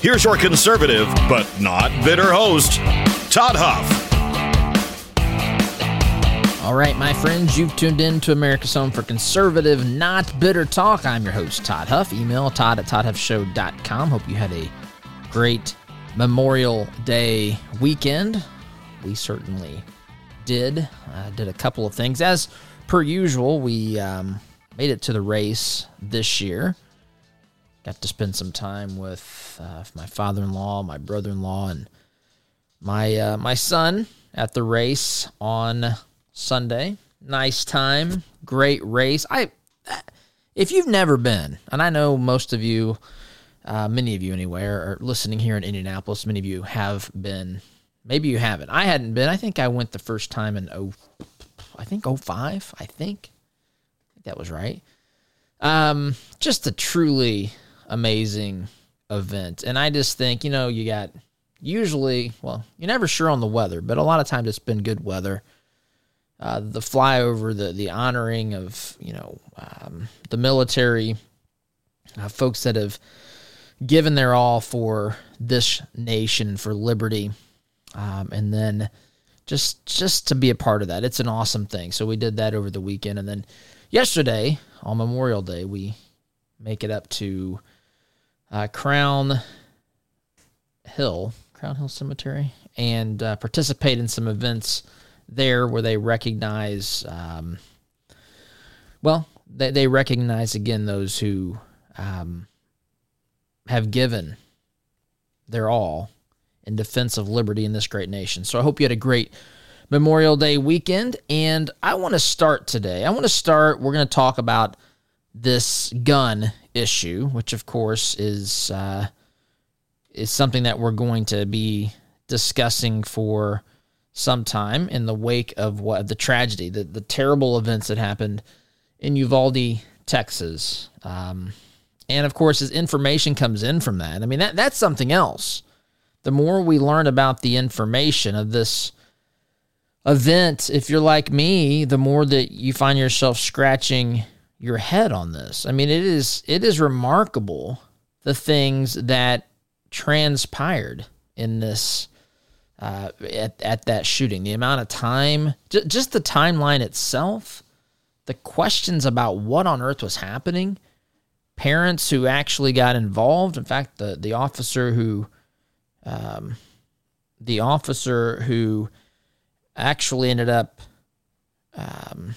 Here's your conservative, but not bitter host, Todd Huff. All right, my friends, you've tuned in to America's Home for Conservative, Not Bitter Talk. I'm your host, Todd Huff. Email todd at toddhuffshow.com. Hope you had a great Memorial Day weekend. We certainly did. Did a couple of things. As per usual, we um, made it to the race this year. Got to spend some time with uh, my father-in-law, my brother-in-law, and my uh, my son at the race on Sunday. Nice time, great race. I, if you've never been, and I know most of you, uh, many of you anyway, are listening here in Indianapolis. Many of you have been. Maybe you haven't. I hadn't been. I think I went the first time in oh, I think 05, I think. I think that was right. Um, just a truly amazing event. And I just think, you know, you got usually, well, you're never sure on the weather, but a lot of times it's been good weather. Uh, the flyover, the the honoring of you know um, the military, uh, folks that have given their all for this nation for liberty, um, and then just just to be a part of that, it's an awesome thing. So we did that over the weekend, and then yesterday on Memorial Day, we make it up to uh, Crown Hill, Crown Hill Cemetery, and uh, participate in some events there where they recognize, um, well, they, they recognize again those who um, have given their all in defense of liberty in this great nation. So I hope you had a great Memorial Day weekend. And I want to start today. I want to start, we're going to talk about this gun issue, which of course is uh, is something that we're going to be discussing for some time in the wake of what the tragedy, the the terrible events that happened in Uvalde, Texas. Um, and of course, as information comes in from that, I mean that that's something else. The more we learn about the information of this event, if you're like me, the more that you find yourself scratching your head on this. I mean, it is it is remarkable the things that transpired in this uh, at at that shooting. The amount of time, j- just the timeline itself, the questions about what on earth was happening, parents who actually got involved. In fact, the the officer who, um, the officer who actually ended up. Um,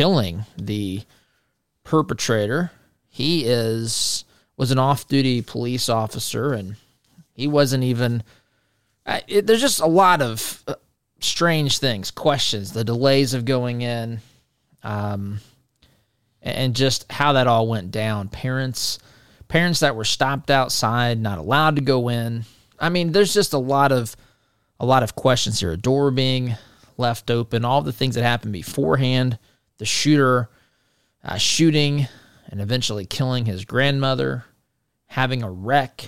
killing the perpetrator. He is was an off-duty police officer, and he wasn't even. It, there's just a lot of uh, strange things, questions, the delays of going in, um, and just how that all went down. Parents, parents that were stopped outside, not allowed to go in. I mean, there's just a lot of a lot of questions here. A door being left open, all the things that happened beforehand the shooter uh, shooting and eventually killing his grandmother, having a wreck,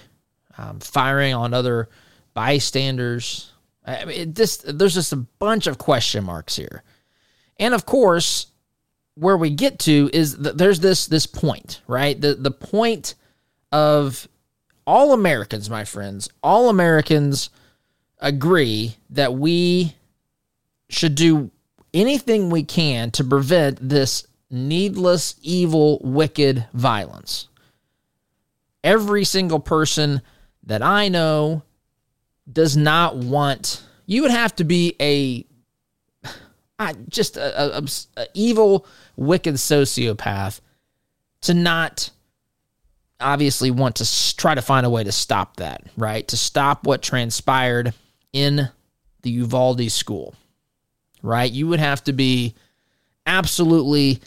um, firing on other bystanders. I mean, it just there's just a bunch of question marks here, and of course, where we get to is that there's this this point, right? The the point of all Americans, my friends, all Americans agree that we should do anything we can to prevent this needless, evil, wicked violence. Every single person that I know does not want, you would have to be a just a, a, a, evil, wicked sociopath to not obviously want to try to find a way to stop that, right? To stop what transpired in the Uvalde school right? You would have to be absolutely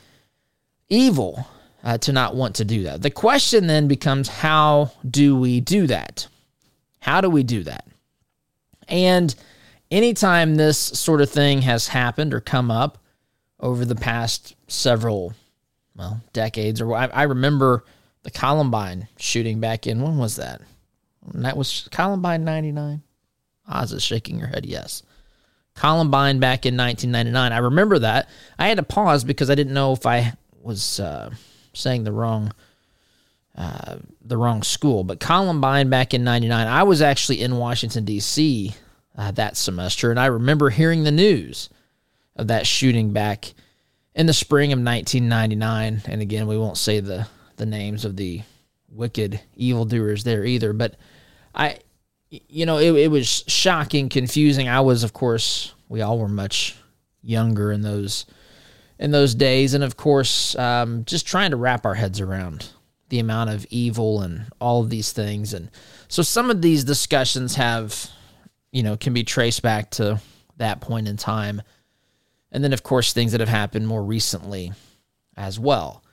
evil uh, to not want to do that. The question then becomes how do we do that? How do we do that? And anytime this sort of thing has happened or come up over the past several, well, decades, or I, I remember the Columbine shooting back in, when was that? that was Columbine 99? Oz is shaking her head, yes. Columbine back in 1999. I remember that. I had to pause because I didn't know if I was uh, saying the wrong uh, the wrong school. But Columbine back in '99, I was actually in Washington D.C. Uh, that semester, and I remember hearing the news of that shooting back in the spring of 1999. And again, we won't say the the names of the wicked evildoers there either, but I, you know, it, it was shocking, confusing. I was, of course, we all were much younger in those in those days, and of course, um, just trying to wrap our heads around the amount of evil and all of these things. And so some of these discussions have, you know, can be traced back to that point in time. And then, of course, things that have happened more recently as well.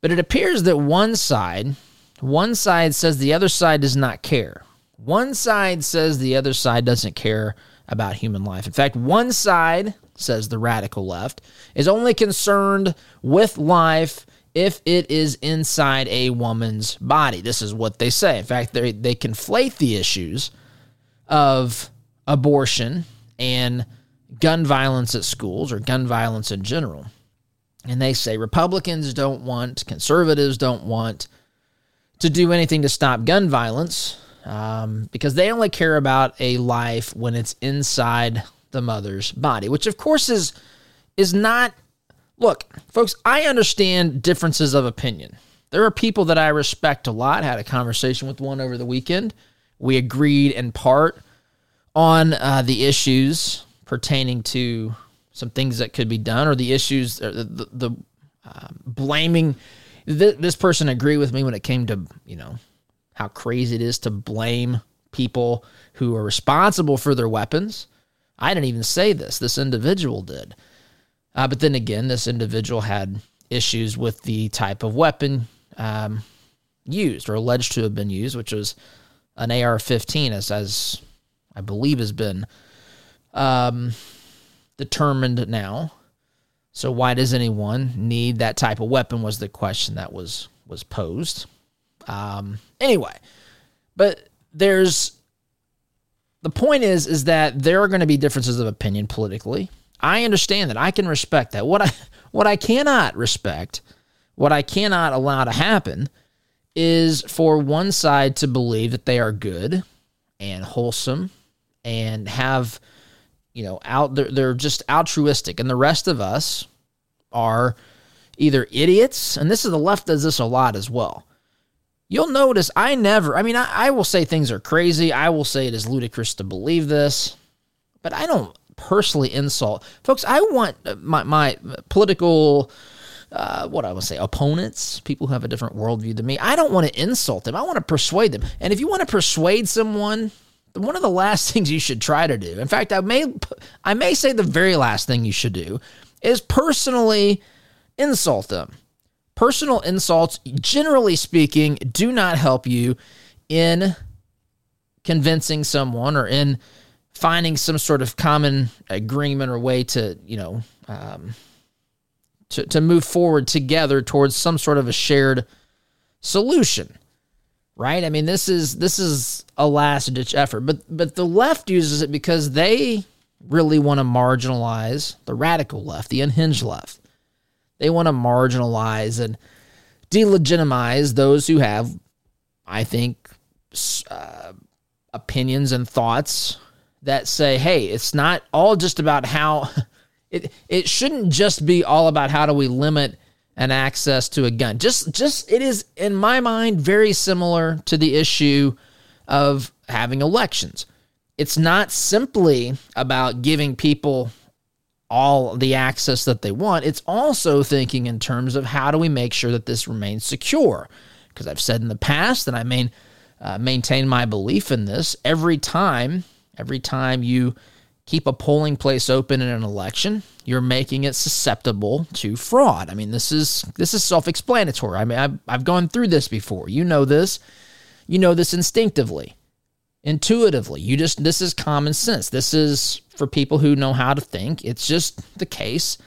But it appears that one side, one side says the other side does not care. One side says the other side doesn't care about human life. In fact, one side, says the radical left, is only concerned with life if it is inside a woman's body. This is what they say. In fact, they, they conflate the issues of abortion and gun violence at schools or gun violence in general. And they say Republicans don't want, conservatives don't want to do anything to stop gun violence um, because they only care about a life when it's inside the mother's body, which of course is is not Look, folks, I understand differences of opinion. There are people that I respect a lot. I Had a conversation with one over the weekend. We agreed in part on uh, the issues pertaining to some things that could be done, or the issues, or the, the, the uh, blaming. Th- this person agreed with me when it came to you know how crazy it is to blame people who are responsible for their weapons. I didn't even say this. This individual did. Uh, but then again, this individual had issues with the type of weapon um, used or alleged to have been used, which was an AR 15, as, as I believe has been um, determined now. So why does anyone need that type of weapon? Was the question that was was posed. Um, anyway, but there's the point is is that there are going to be differences of opinion politically I understand that. I can respect that. What I what I cannot respect, what I cannot allow to happen is for one side to believe that they are good and wholesome and have you know out they're, they're just altruistic and the rest of us are either idiots and this is the left does this a lot as well you'll notice i never i mean I, I will say things are crazy i will say it is ludicrous to believe this but i don't personally insult. Folks, I want my, my political, uh, what I would say, opponents, people who have a different worldview than me, I don't want to insult them. I want to persuade them. And if you want to persuade someone, one of the last things you should try to do, in fact, I may, I may say the very last thing you should do, is personally insult them. Personal insults, generally speaking, do not help you in convincing someone or in finding some sort of common agreement or way to, you know, um, to, to move forward together towards some sort of a shared solution. Right? I mean, this is this is a last ditch effort, but but the left uses it because they really want to marginalize the radical left, the unhinged left. They want to marginalize and delegitimize those who have, I think, uh, opinions and thoughts that say, hey, it's not all just about how it it shouldn't just be all about how do we limit an access to a gun. Just just it is in my mind very similar to the issue of having elections. It's not simply about giving people all the access that they want. It's also thinking in terms of how do we make sure that this remains secure? Because I've said in the past, and I main, uh, maintain my belief in this, every time Every time you keep a polling place open in an election, you're making it susceptible to fraud. I mean, this is this is self-explanatory. I mean, I've, I've gone through this before. You know this. You know this instinctively. intuitively. You just, this is common sense. This is for people who know how to think. It's just the case.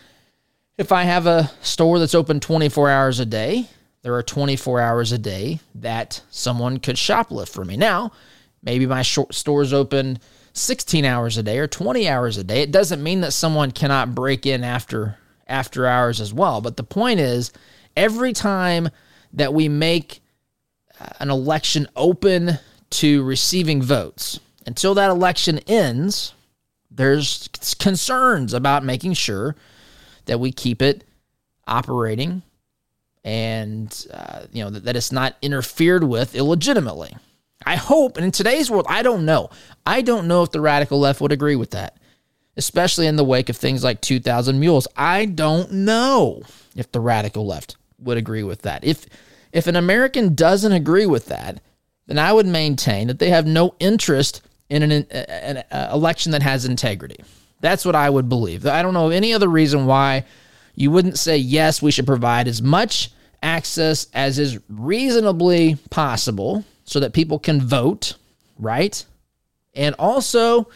If I have a store that's open 24 hours a day, there are 24 hours a day that someone could shoplift for me. Now, maybe my store is open 16 hours a day or 20 hours a day. It doesn't mean that someone cannot break in after after hours as well. But the point is, every time that we make uh, an election open to receiving votes, until that election ends, there's concerns about making sure that we keep it operating and uh, you know that, that it's not interfered with illegitimately. I hope, and in today's world, I don't know. I don't know if the radical left would agree with that, especially in the wake of things like 2,000 Mules. I don't know if the radical left would agree with that. If if an American doesn't agree with that, then I would maintain that they have no interest in an, an, an uh, election that has integrity. That's what I would believe. I don't know any other reason why you wouldn't say yes, we should provide as much access as is reasonably possible so that people can vote, right? And also,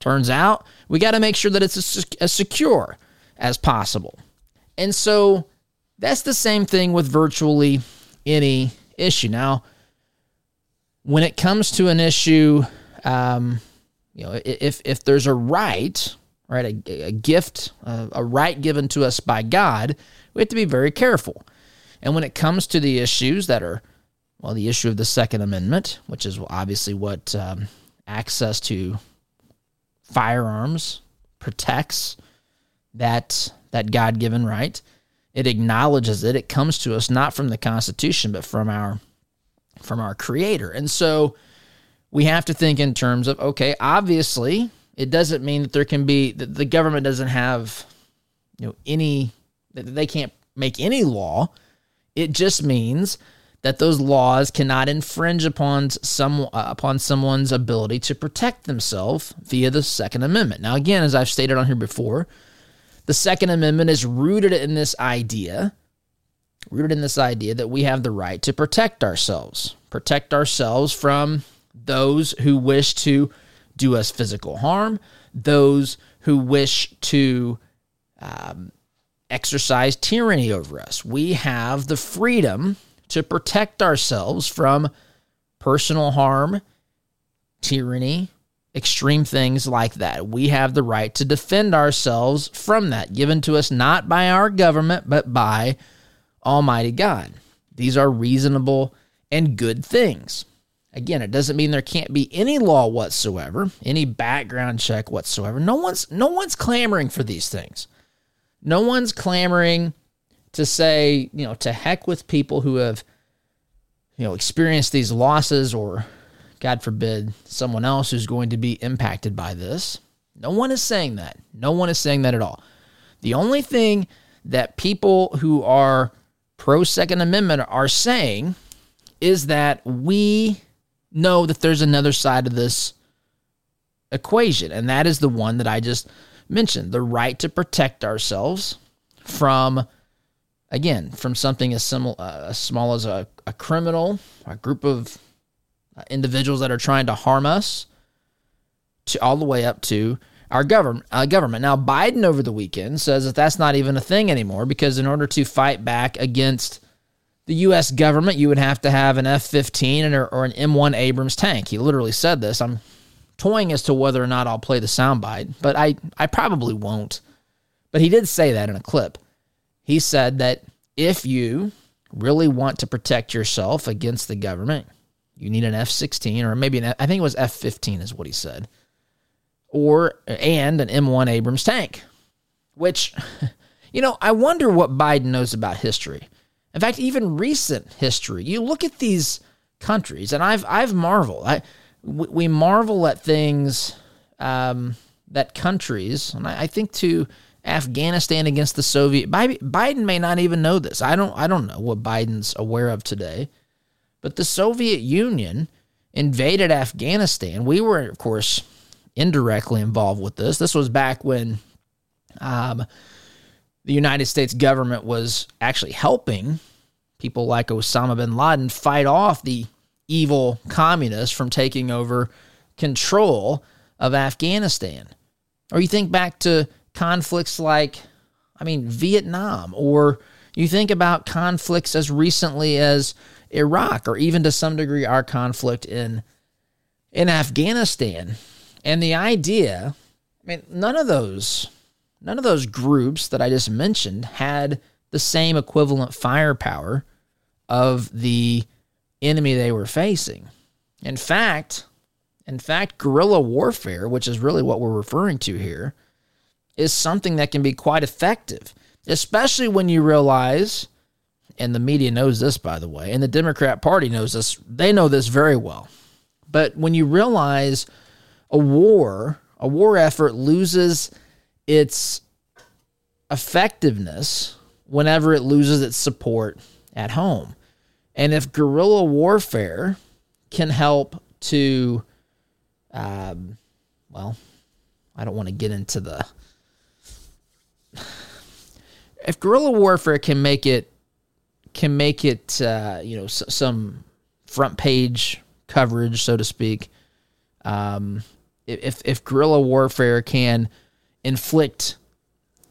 turns out we got to make sure that it's as secure as possible. And so that's the same thing with virtually any issue. Now, when it comes to an issue, um, you know, if if there's a right, right, a, a gift, a, a right given to us by God, we have to be very careful. And when it comes to the issues that are well, the issue of the Second Amendment, which is obviously what um, access to firearms protects that that God-given right. It acknowledges it. It comes to us not from the Constitution, but from our from our Creator. And so we have to think in terms of okay, obviously, it doesn't mean that there can be that the government doesn't have you know any that they can't make any law. It just means that those laws cannot infringe upon some uh, upon someone's ability to protect themselves via the Second Amendment. Now, again, as I've stated on here before, the Second Amendment is rooted in this idea, rooted in this idea that we have the right to protect ourselves, protect ourselves from those who wish to do us physical harm, those who wish to um, exercise tyranny over us. We have the freedom to protect ourselves from personal harm, tyranny, extreme things like that. We have the right to defend ourselves from that, given to us not by our government, but by Almighty God. These are reasonable and good things. Again, it doesn't mean there can't be any law whatsoever, any background check whatsoever. No one's no one's clamoring for these things. No one's clamoring to say, you know, to heck with people who have, you know, experienced these losses or, God forbid, someone else who's going to be impacted by this. No one is saying that. No one is saying that at all. The only thing that people who are pro Second Amendment are saying is that we know that there's another side of this equation, and that is the one that I just mentioned the right to protect ourselves from again, from something as, simple, uh, as small as a, a criminal, a group of uh, individuals that are trying to harm us, to all the way up to our government. Uh, government. Now, Biden over the weekend says that that's not even a thing anymore because in order to fight back against the U.S. government, you would have to have an F-15 or, or an M1 Abrams tank. He literally said this. I'm toying as to whether or not I'll play the soundbite, but I, I probably won't. But he did say that in a clip. He said that if you really want to protect yourself against the government, you need an F 16 or maybe an, I think it was F 15 is what he said, or and an M1 Abrams tank, which, you know, I wonder what Biden knows about history. In fact, even recent history. You look at these countries, and I've I've marveled. I we marvel at things um, that countries, and I, I think to Afghanistan against the Soviet. Biden may not even know this. I don't. I don't know what Biden's aware of today, but the Soviet Union invaded Afghanistan. We were, of course, indirectly involved with this. This was back when um, the United States government was actually helping people like Osama bin Laden fight off the evil communists from taking over control of Afghanistan. Or you think back to conflicts like, I mean, Vietnam, or you think about conflicts as recently as Iraq, or even to some degree our conflict in in Afghanistan. And the idea, I mean, none of those none of those groups that I just mentioned had the same equivalent firepower of the enemy they were facing. In fact, in fact, guerrilla warfare, which is really what we're referring to here, is something that can be quite effective, especially when you realize, and the media knows this, by the way, and the Democrat Party knows this, they know this very well. But when you realize a war, a war effort loses its effectiveness whenever it loses its support at home. And if guerrilla warfare can help to, um, well, I don't want to get into the. If guerrilla warfare can make it, can make it, uh, you know, s- some front page coverage, so to speak. Um, if if guerrilla warfare can inflict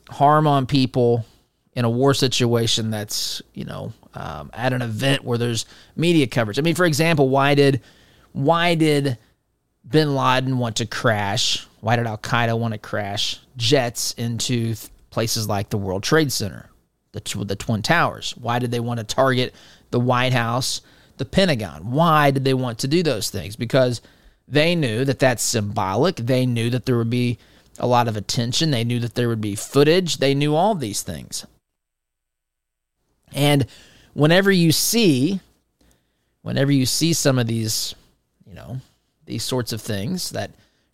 harm on people in a war situation that's you know um, at an event where there's media coverage. I mean, for example, why did why did Bin Laden want to crash? Why did Al Qaeda want to crash jets into th- places like the World Trade Center, the the Twin Towers? Why did they want to target the White House, the Pentagon? Why did they want to do those things? Because they knew that that's symbolic. They knew that there would be a lot of attention. They knew that there would be footage. They knew all these things. And whenever you see, whenever you see some of these, you know, these sorts of things that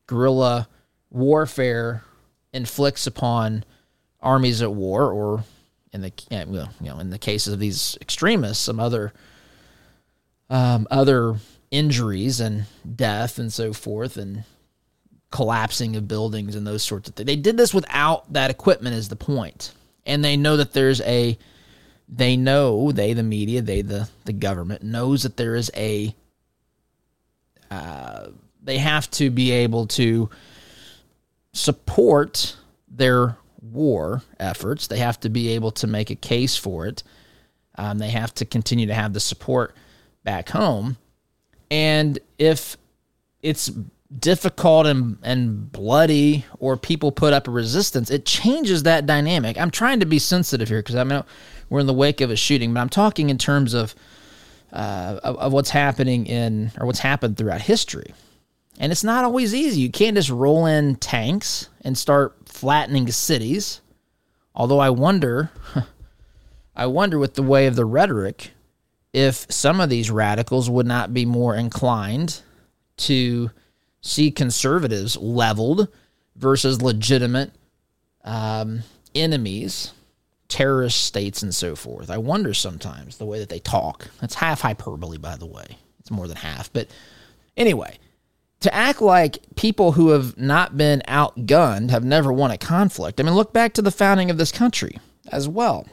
guerrilla warfare inflicts upon armies at war, or in the you know in the cases of these extremists, some other um, other injuries and death and so forth, and collapsing of buildings and those sorts of things. They did this without that equipment, is the point. and they know that there's a they know they the media they the the government knows that there is a uh, they have to be able to support their war efforts they have to be able to make a case for it um, they have to continue to have the support back home and if it's difficult and, and bloody or people put up a resistance it changes that dynamic. I'm trying to be sensitive here because i know we're in the wake of a shooting but i'm talking in terms of, uh, of of what's happening in or what's happened throughout history. And it's not always easy. You can't just roll in tanks and start flattening cities. Although i wonder i wonder with the way of the rhetoric if some of these radicals would not be more inclined to see conservatives leveled versus legitimate um, enemies, terrorist states, and so forth. I wonder sometimes the way that they talk. That's half hyperbole, by the way. It's more than half. But anyway, to act like people who have not been outgunned have never won a conflict. I mean, look back to the founding of this country as well.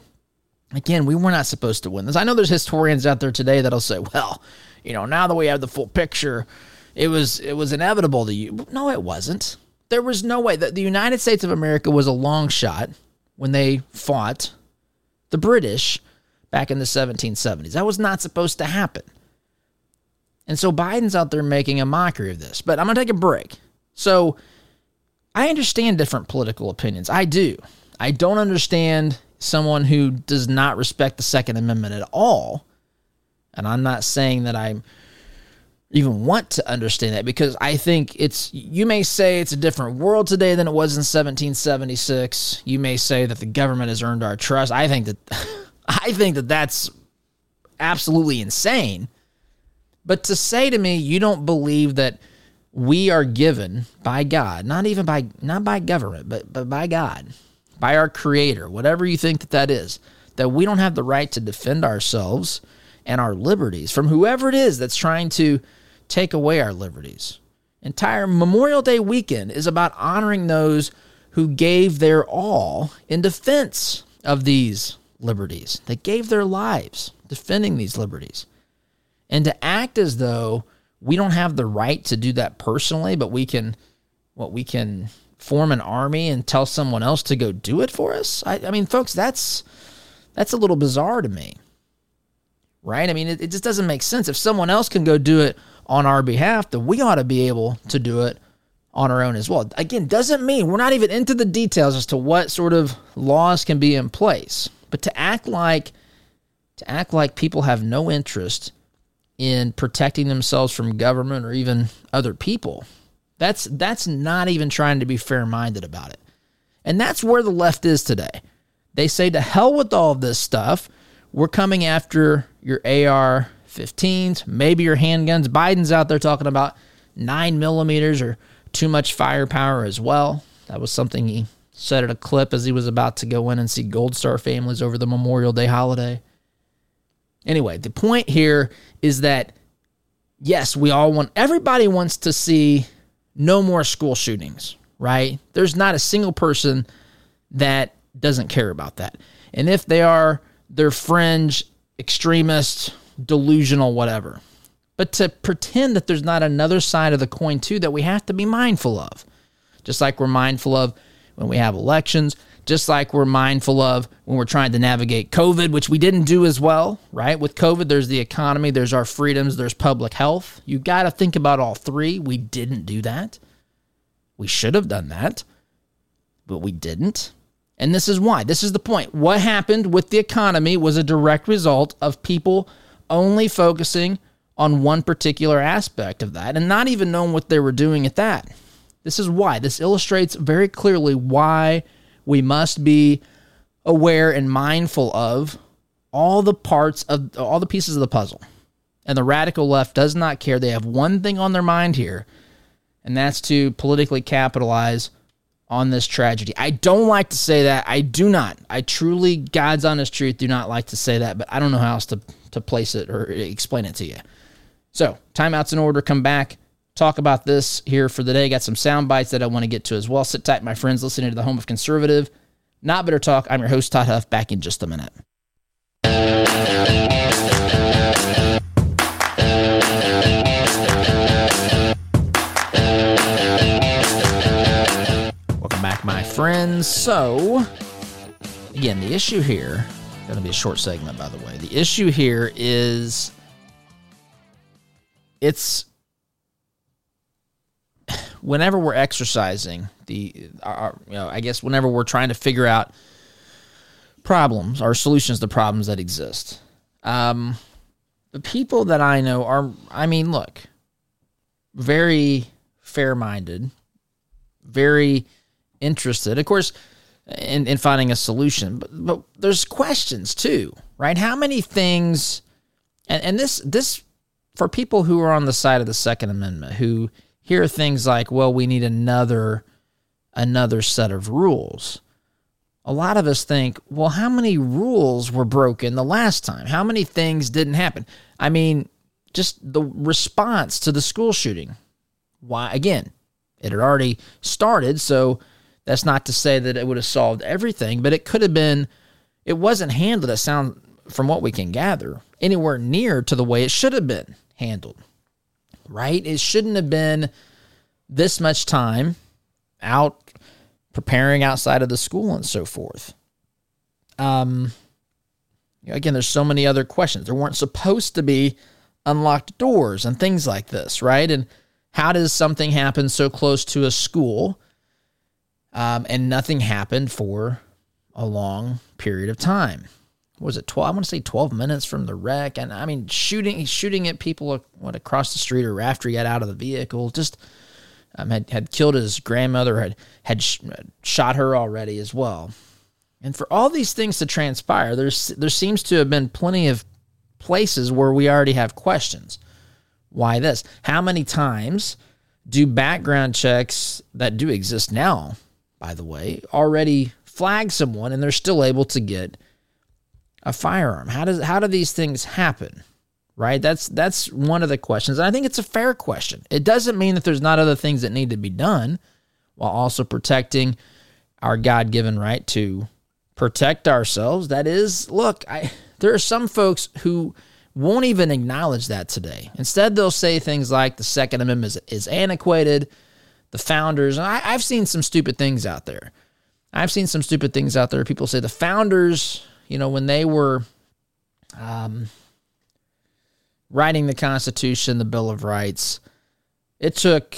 Again, we were not supposed to win this. I know there's historians out there today that'll say, well, you know, now that we have the full picture, it was it was inevitable to you. No, it wasn't. There was no way that the United States of America was a long shot when they fought the British back in the 1770s. That was not supposed to happen. And so Biden's out there making a mockery of this. But I'm going to take a break. So I understand different political opinions. I do. I don't understand someone who does not respect the Second Amendment at all. And I'm not saying that I'm even want to understand that because I think it's you may say it's a different world today than it was in 1776. You may say that the government has earned our trust. I think that I think that that's absolutely insane. But to say to me you don't believe that we are given by God, not even by not by government, but but by God, by our creator, whatever you think that that is, that we don't have the right to defend ourselves and our liberties from whoever it is that's trying to take away our liberties. Entire Memorial Day weekend is about honoring those who gave their all in defense of these liberties. They gave their lives defending these liberties. And to act as though we don't have the right to do that personally, but we can what we can form an army and tell someone else to go do it for us. I, I mean, folks, that's that's a little bizarre to me. Right? I mean, it, it just doesn't make sense. If someone else can go do it on our behalf, then we ought to be able to do it on our own as well. Again, doesn't mean we're not even into the details as to what sort of laws can be in place. But to act like to act like people have no interest in protecting themselves from government or even other people. That's that's not even trying to be fair-minded about it. And that's where the left is today. They say to hell with all this stuff. We're coming after your AR 15s, maybe your handguns. Biden's out there talking about nine millimeters or too much firepower as well. That was something he said at a clip as he was about to go in and see Gold Star families over the Memorial Day holiday. Anyway, the point here is that yes, we all want, everybody wants to see no more school shootings, right? There's not a single person that doesn't care about that. And if they are, they're fringe, extremist, delusional, whatever. But to pretend that there's not another side of the coin, too, that we have to be mindful of. Just like we're mindful of when we have elections, just like we're mindful of when we're trying to navigate COVID, which we didn't do as well, right? With COVID, there's the economy, there's our freedoms, there's public health. You got to think about all three. We didn't do that. We should have done that, but we didn't. And this is why. This is the point. What happened with the economy was a direct result of people only focusing on one particular aspect of that and not even knowing what they were doing at that. This is why. This illustrates very clearly why we must be aware and mindful of all the parts of all the pieces of the puzzle. And the radical left does not care. They have one thing on their mind here, and that's to politically capitalize on this tragedy. I don't like to say that. I do not. I truly, God's honest truth, do not like to say that, but I don't know how else to, to place it or explain it to you. So, timeouts in order. Come back talk about this here for the day. Got some sound bites that I want to get to as well. Sit tight, my friends, listening to the home of conservative, not bitter talk. I'm your host, Todd Huff, back in just a minute. Welcome back, my friends. So, again, the issue here, going to be a short segment, by the way. The issue here is it's whenever we're exercising the our, you know i guess whenever we're trying to figure out problems or solutions to problems that exist um, the people that i know are i mean look very fair-minded very interested of course in, in finding a solution but, but there's questions too right how many things and, and this this for people who are on the side of the second amendment who hear things like, well, we need another another set of rules. A lot of us think, well, how many rules were broken the last time? How many things didn't happen? I mean, just the response to the school shooting. Why again, it had already started, so that's not to say that it would have solved everything, but it could have been it wasn't handled that sound from what we can gather anywhere near to the way it should have been handled right? It shouldn't have been this much time out preparing outside of the school and so forth. Um, again, there's so many other questions. There weren't supposed to be unlocked doors and things like this, right? And how does something happen so close to a school um, and nothing happened for a long period of time? was it 12 i want to say 12 minutes from the wreck. And i mean shooting shooting at people what across the street or after he got out of the vehicle just um, had, had killed his grandmother had had sh- shot her already as well. And for all these things to transpire there's there seems to have been plenty of places where we already have questions. Why this? How many times do background checks that do exist now by the way already flag someone and they're still able to get a firearm? How does how do these things happen? Right? That's that's one of the questions. And I think it's a fair question. It doesn't mean that there's not other things that need to be done while also protecting our God-given right to protect ourselves. That is, look, I there are some folks who won't even acknowledge that today. Instead, they'll say things like the Second Amendment is, is antiquated, the founders. I, I've seen some stupid things out there. I've seen some stupid things out there. People say the founders, you know, when they were um, writing the Constitution, the Bill of Rights, it took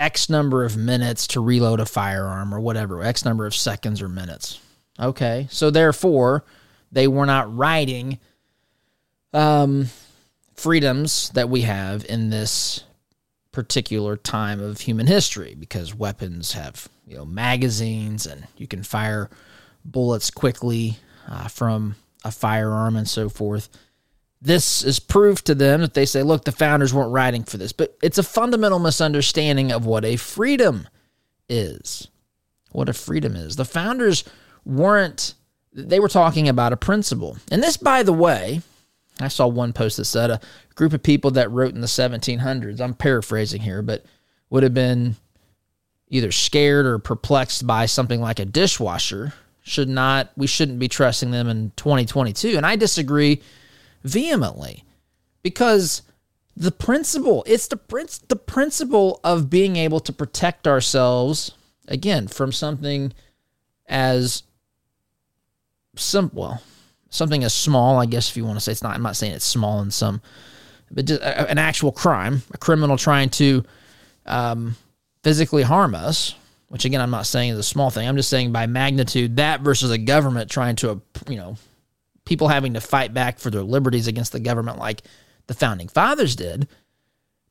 X number of minutes to reload a firearm or whatever, X number of seconds or minutes. Okay, so therefore, they were not writing um, freedoms that we have in this particular time of human history because weapons have you know magazines and you can fire bullets quickly uh, from a firearm and so forth. This is proof to them that they say, look, the founders weren't writing for this, but it's a fundamental misunderstanding of what a freedom is. What a freedom is. The founders weren't, they were talking about a principle. And this, by the way, I saw one post that said a group of people that wrote in the 1700s, I'm paraphrasing here, but would have been either scared or perplexed by something like a dishwasher should not we shouldn't be trusting them in 2022 and I disagree vehemently because the principle it's the prince the principle of being able to protect ourselves again from something as simple well, something as small, I guess if you want to say it's not. I'm not saying it's small in some, but just an actual crime, a criminal trying to um, physically harm us. Which again, I'm not saying is a small thing. I'm just saying by magnitude that versus a government trying to, you know, people having to fight back for their liberties against the government like the founding fathers did.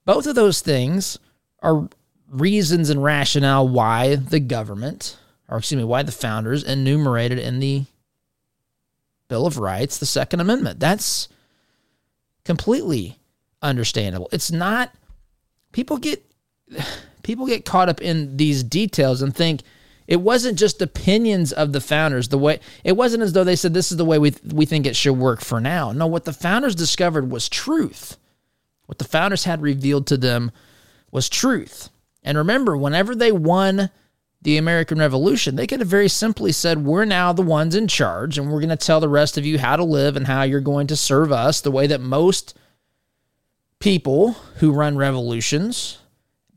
Both of those things are reasons and rationale why the government, or excuse me, why the founders enumerated in the Bill of Rights, the Second Amendment. That's completely understandable. It's not people get people get caught up in these details and think it wasn't just opinions of the founders the way it wasn't as though they said this is the way we we think it should work for now. No, what the founders discovered was truth. What the founders had revealed to them was truth. And remember, whenever they won the American Revolution, they could have very simply said, We're now the ones in charge, and we're going to tell the rest of you how to live and how you're going to serve us the way that most people who run revolutions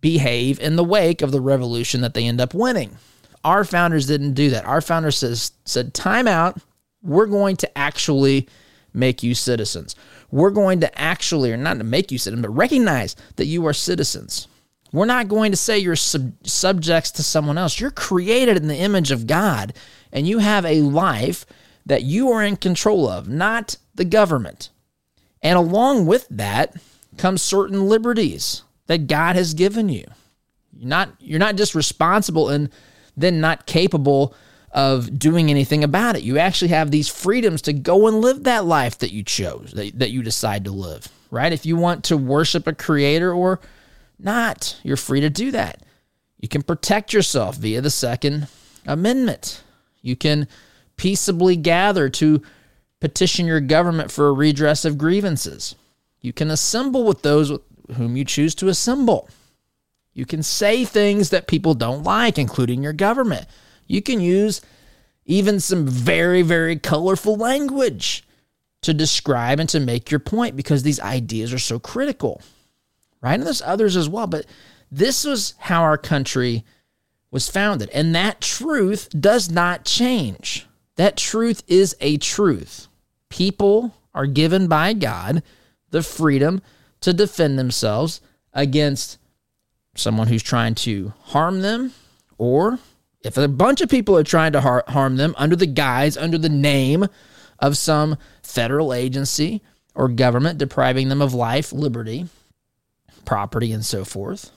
behave in the wake of the revolution that they end up winning. Our founders didn't do that. Our founders says, said, Time out. We're going to actually make you citizens. We're going to actually, or not to make you citizens, but recognize that you are citizens. We're not going to say you're sub- subjects to someone else. You're created in the image of God, and you have a life that you are in control of, not the government. And along with that comes certain liberties that God has given you. You're not you're not just responsible and then not capable of doing anything about it. You actually have these freedoms to go and live that life that you chose, that, that you decide to live, right? If you want to worship a creator or not. You're free to do that. You can protect yourself via the Second Amendment. You can peaceably gather to petition your government for a redress of grievances. You can assemble with those with whom you choose to assemble. You can say things that people don't like, including your government. You can use even some very, very colorful language to describe and to make your point because these ideas are so critical right? And there's others as well, but this was how our country was founded. And that truth does not change. That truth is a truth. People are given by God the freedom to defend themselves against someone who's trying to harm them, or if a bunch of people are trying to har- harm them under the guise, under the name of some federal agency or government depriving them of life, liberty, property and so forth.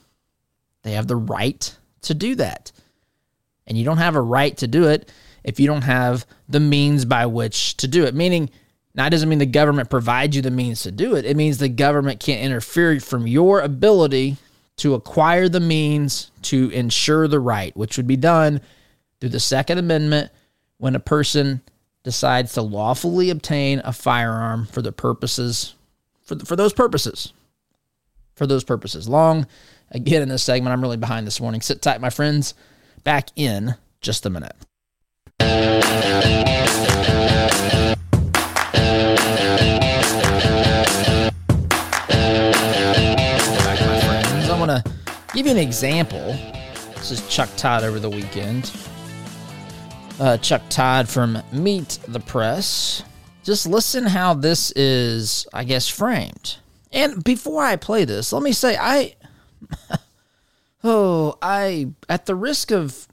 They have the right to do that. And you don't have a right to do it if you don't have the means by which to do it. Meaning, that doesn't mean the government provides you the means to do it. It means the government can't interfere from your ability to acquire the means to ensure the right, which would be done through the Second Amendment when a person decides to lawfully obtain a firearm for the purposes for, for those purposes for those purposes. Long, again, in this segment, I'm really behind this morning. Sit tight, my friends. Back in just a minute. I want to give you an example. This is Chuck Todd over the weekend. Uh, Chuck Todd from Meet the Press. Just listen how this is, I guess, framed. And before I play this, let me say I oh, I at the risk of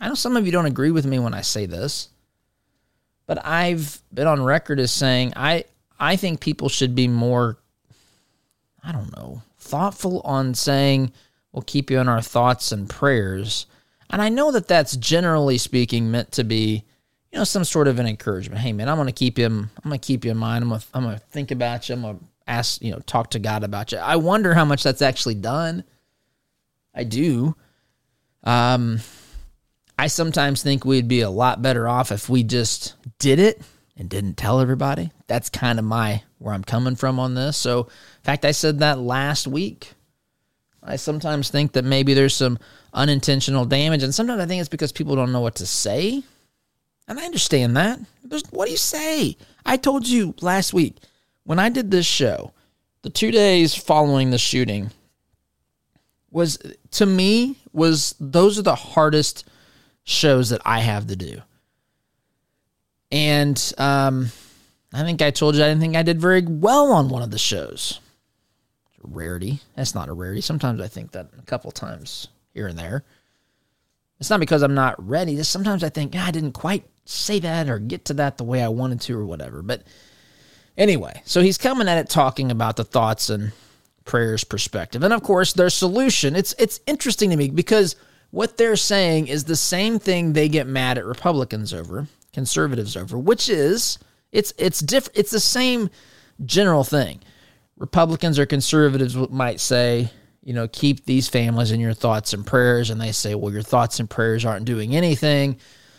I know some of you don't agree with me when I say this, but I've been on record as saying I I think people should be more I don't know, thoughtful on saying we'll keep you in our thoughts and prayers. And I know that that's generally speaking meant to be, you know, some sort of an encouragement. Hey, man, I'm going to keep you. I'm going to keep you in mind. I'm going to, I'm going to think about you. I'm going to ask, you know, talk to God about you. I wonder how much that's actually done. I do. Um, I sometimes think we'd be a lot better off if we just did it and didn't tell everybody. That's kind of my where I'm coming from on this. So, in fact, I said that last week. I sometimes think that maybe there's some unintentional damage, and sometimes I think it's because people don't know what to say. And I understand that. There's, what do you say? I told you last week when I did this show, the two days following the shooting was to me was those are the hardest shows that I have to do. And um, I think I told you I didn't think I did very well on one of the shows. Rarity. That's not a rarity. Sometimes I think that a couple times here and there. It's not because I'm not ready. Just sometimes I think I didn't quite say that or get to that the way I wanted to or whatever. But anyway, so he's coming at it talking about the thoughts and prayers perspective. And of course, their solution. It's it's interesting to me because what they're saying is the same thing they get mad at Republicans over, conservatives over, which is it's it's different. It's the same general thing. Republicans or conservatives might say, you know, keep these families in your thoughts and prayers, and they say, well, your thoughts and prayers aren't doing anything,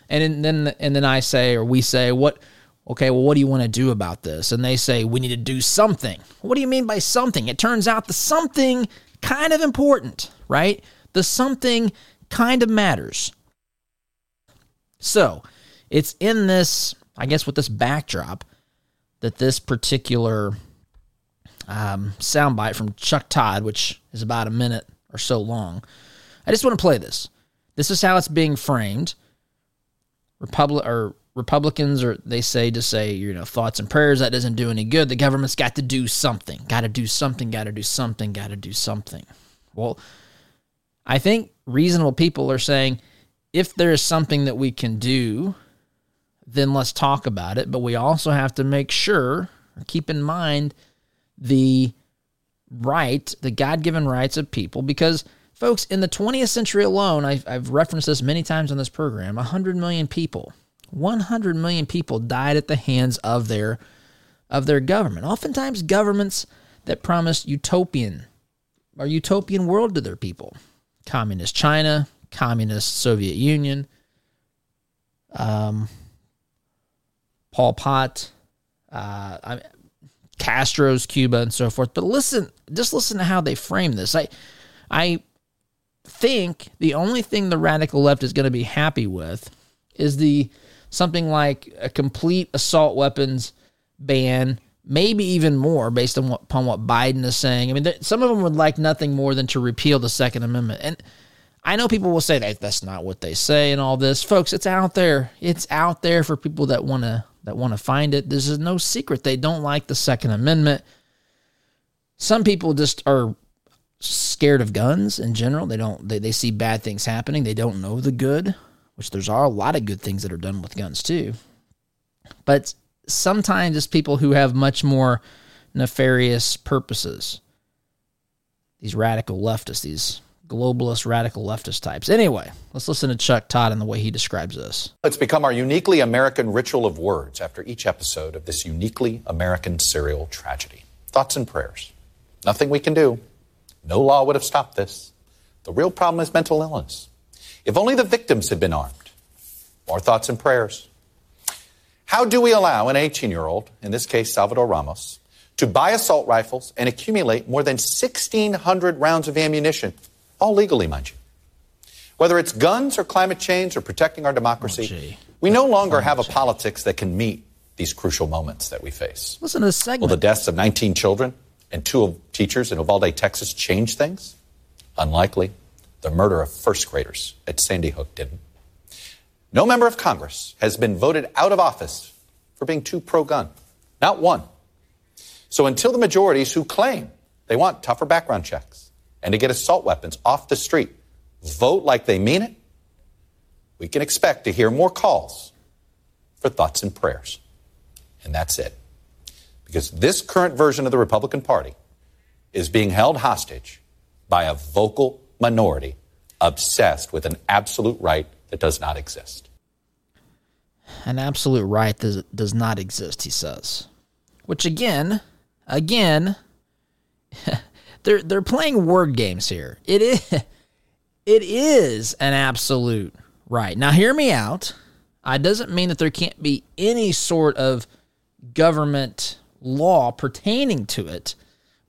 and then and then I say or we say, what? Okay, well, what do you want to do about this? And they say we need to do something. What do you mean by something? It turns out the something kind of important, right? The something kind of matters. So, it's in this, I guess, with this backdrop that this particular um, soundbite from Chuck Todd, which is about a minute or so long. I just want to play this. This is how it's being framed. Republic or Republicans or they say to say, you know, thoughts and prayers, that doesn't do any good. The government's got to do something. Got to do something, got to do something, got to do something. Well, I think reasonable people are saying if there is something that we can do, then let's talk about it. But we also have to make sure, keep in mind the right, the God given rights of people, because folks, in the 20th century alone, I've, I've referenced this many times on this program 100 million people, 100 million people died at the hands of their of their government. Oftentimes governments that promised utopian or utopian world to their people. Communist China, communist Soviet Union, um, Pol Pot, uh, I, Castro's Cuba and so forth. But listen, just listen to how they frame this. I, I think the only thing the radical left is going to be happy with is the something like a complete assault weapons ban, maybe even more based on what, upon what Biden is saying. I mean, some of them would like nothing more than to repeal the Second Amendment. And I know people will say that that's not what they say and all this. Folks, it's out there. It's out there for people that want to that want to find it. This is no secret. They don't like the Second Amendment. Some people just are scared of guns in general. They don't they, they see bad things happening. They don't know the good, which there's are a lot of good things that are done with guns too. But sometimes it's people who have much more nefarious purposes. These radical leftists, these globalist, radical leftist types. Anyway, let's listen to Chuck Todd and the way he describes this. It's become our uniquely American ritual of words after each episode of this uniquely American serial tragedy. Thoughts and prayers. Nothing we can do. No law would have stopped this. The real problem is mental illness. If only the victims had been armed. More thoughts and prayers. How do we allow an 18 year old, in this case Salvador Ramos, to buy assault rifles and accumulate more than 1,600 rounds of ammunition all legally, mind you. Whether it's guns or climate change or protecting our democracy, oh, we no longer have a politics that can meet these crucial moments that we face. Listen to this segment. Will the deaths of 19 children and two teachers in Uvalde, Texas change things? Unlikely. The murder of first graders at Sandy Hook didn't. No member of Congress has been voted out of office for being too pro gun. Not one. So until the majorities who claim they want tougher background checks and to get assault weapons off the street vote like they mean it, we can expect to hear more calls for thoughts and prayers. And that's it. Because this current version of the Republican Party is being held hostage by a vocal minority obsessed with an absolute right that does not exist. An absolute right does, does not exist, he says. Which again, again, they're they're playing word games here. It is it is an absolute right. Now hear me out. I doesn't mean that there can't be any sort of government law pertaining to it,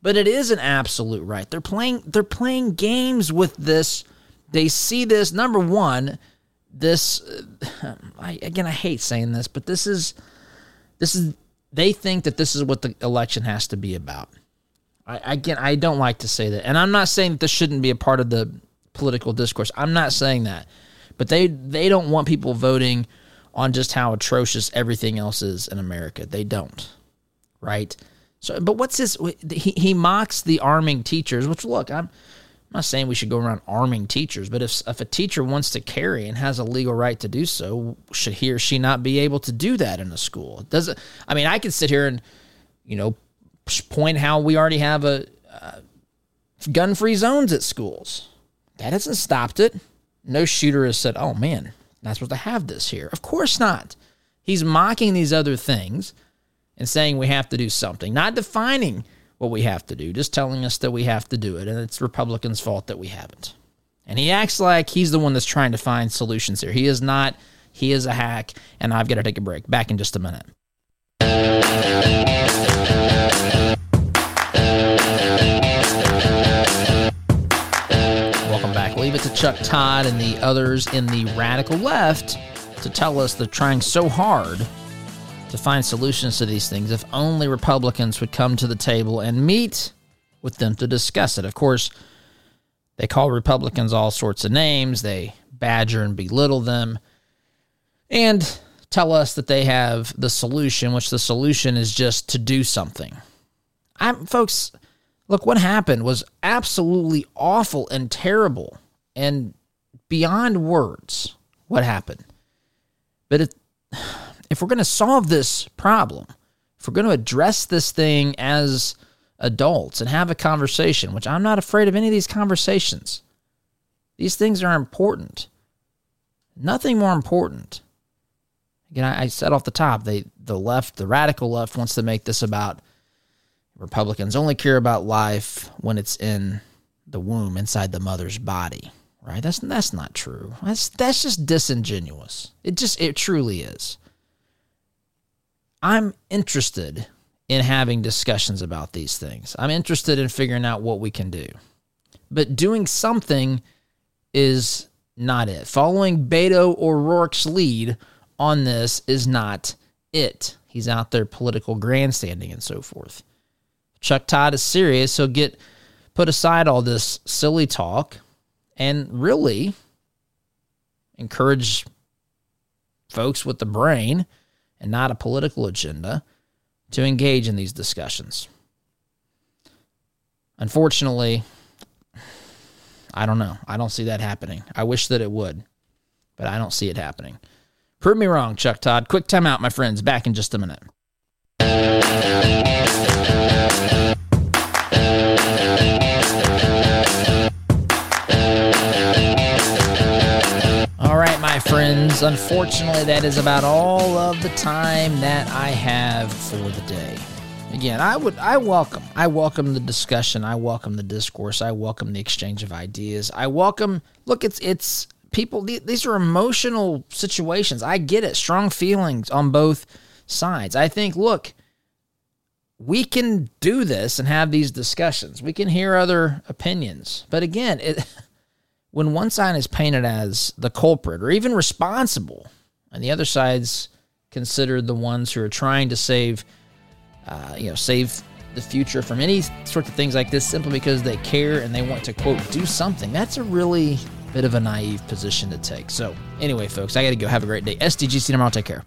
but it is an absolute right. They're playing they're playing games with this. They see this number 1 this uh, I, again I hate saying this, but this is this is they think that this is what the election has to be about. I again I don't like to say that. And I'm not saying that this shouldn't be a part of the political discourse. I'm not saying that. But they they don't want people voting on just how atrocious everything else is in America. They don't. Right? So but what's this he he mocks the arming teachers, which look, I'm I'm not saying we should go around arming teachers, but if if a teacher wants to carry and has a legal right to do so, should he or she not be able to do that in a school? Does it? I mean, I could sit here and you know point how we already have a uh, gun-free zones at schools. That hasn't stopped it. No shooter has said, "Oh man, not supposed to have this here." Of course not. He's mocking these other things and saying we have to do something, not defining what we have to do, just telling us that we have to do it, and it's Republicans' fault that we haven't. And he acts like he's the one that's trying to find solutions here. He is not. He is a hack, and I've got to take a break. Back in just a minute. Welcome back. Leave it to Chuck Todd and the others in the radical left to tell us they're trying so hard to find solutions to these things if only Republicans would come to the table and meet with them to discuss it. Of course, they call Republicans all sorts of names, they badger and belittle them, and tell us that they have the solution, which the solution is just to do something. I'm folks, look what happened was absolutely awful and terrible and beyond words what happened. But it if we're going to solve this problem, if we're going to address this thing as adults and have a conversation, which I'm not afraid of any of these conversations, these things are important. Nothing more important. Again, I, I said off the top, they the left, the radical left, wants to make this about Republicans only care about life when it's in the womb, inside the mother's body. Right? That's that's not true. That's that's just disingenuous. It just it truly is. I'm interested in having discussions about these things. I'm interested in figuring out what we can do. But doing something is not it. Following Beto O'Rourke's lead on this is not it. He's out there political grandstanding and so forth. Chuck Todd is serious, so get put aside all this silly talk and really encourage folks with the brain and not a political agenda to engage in these discussions. Unfortunately, I don't know. I don't see that happening. I wish that it would, but I don't see it happening. Prove me wrong, Chuck Todd. Quick timeout, my friends. Back in just a minute. Unfortunately, that is about all of the time that I have for the day. Again, I would I welcome I welcome the discussion, I welcome the discourse, I welcome the exchange of ideas. I welcome look it's it's people these are emotional situations. I get it. Strong feelings on both sides. I think look, we can do this and have these discussions. We can hear other opinions. But again, it when one side is painted as the culprit or even responsible, and the other side's considered the ones who are trying to save, uh, you know, save the future from any sorts of things like this simply because they care and they want to, quote, do something. That's a really bit of a naive position to take. So, anyway, folks, I got to go. Have a great day. SDGC tomorrow. Take care.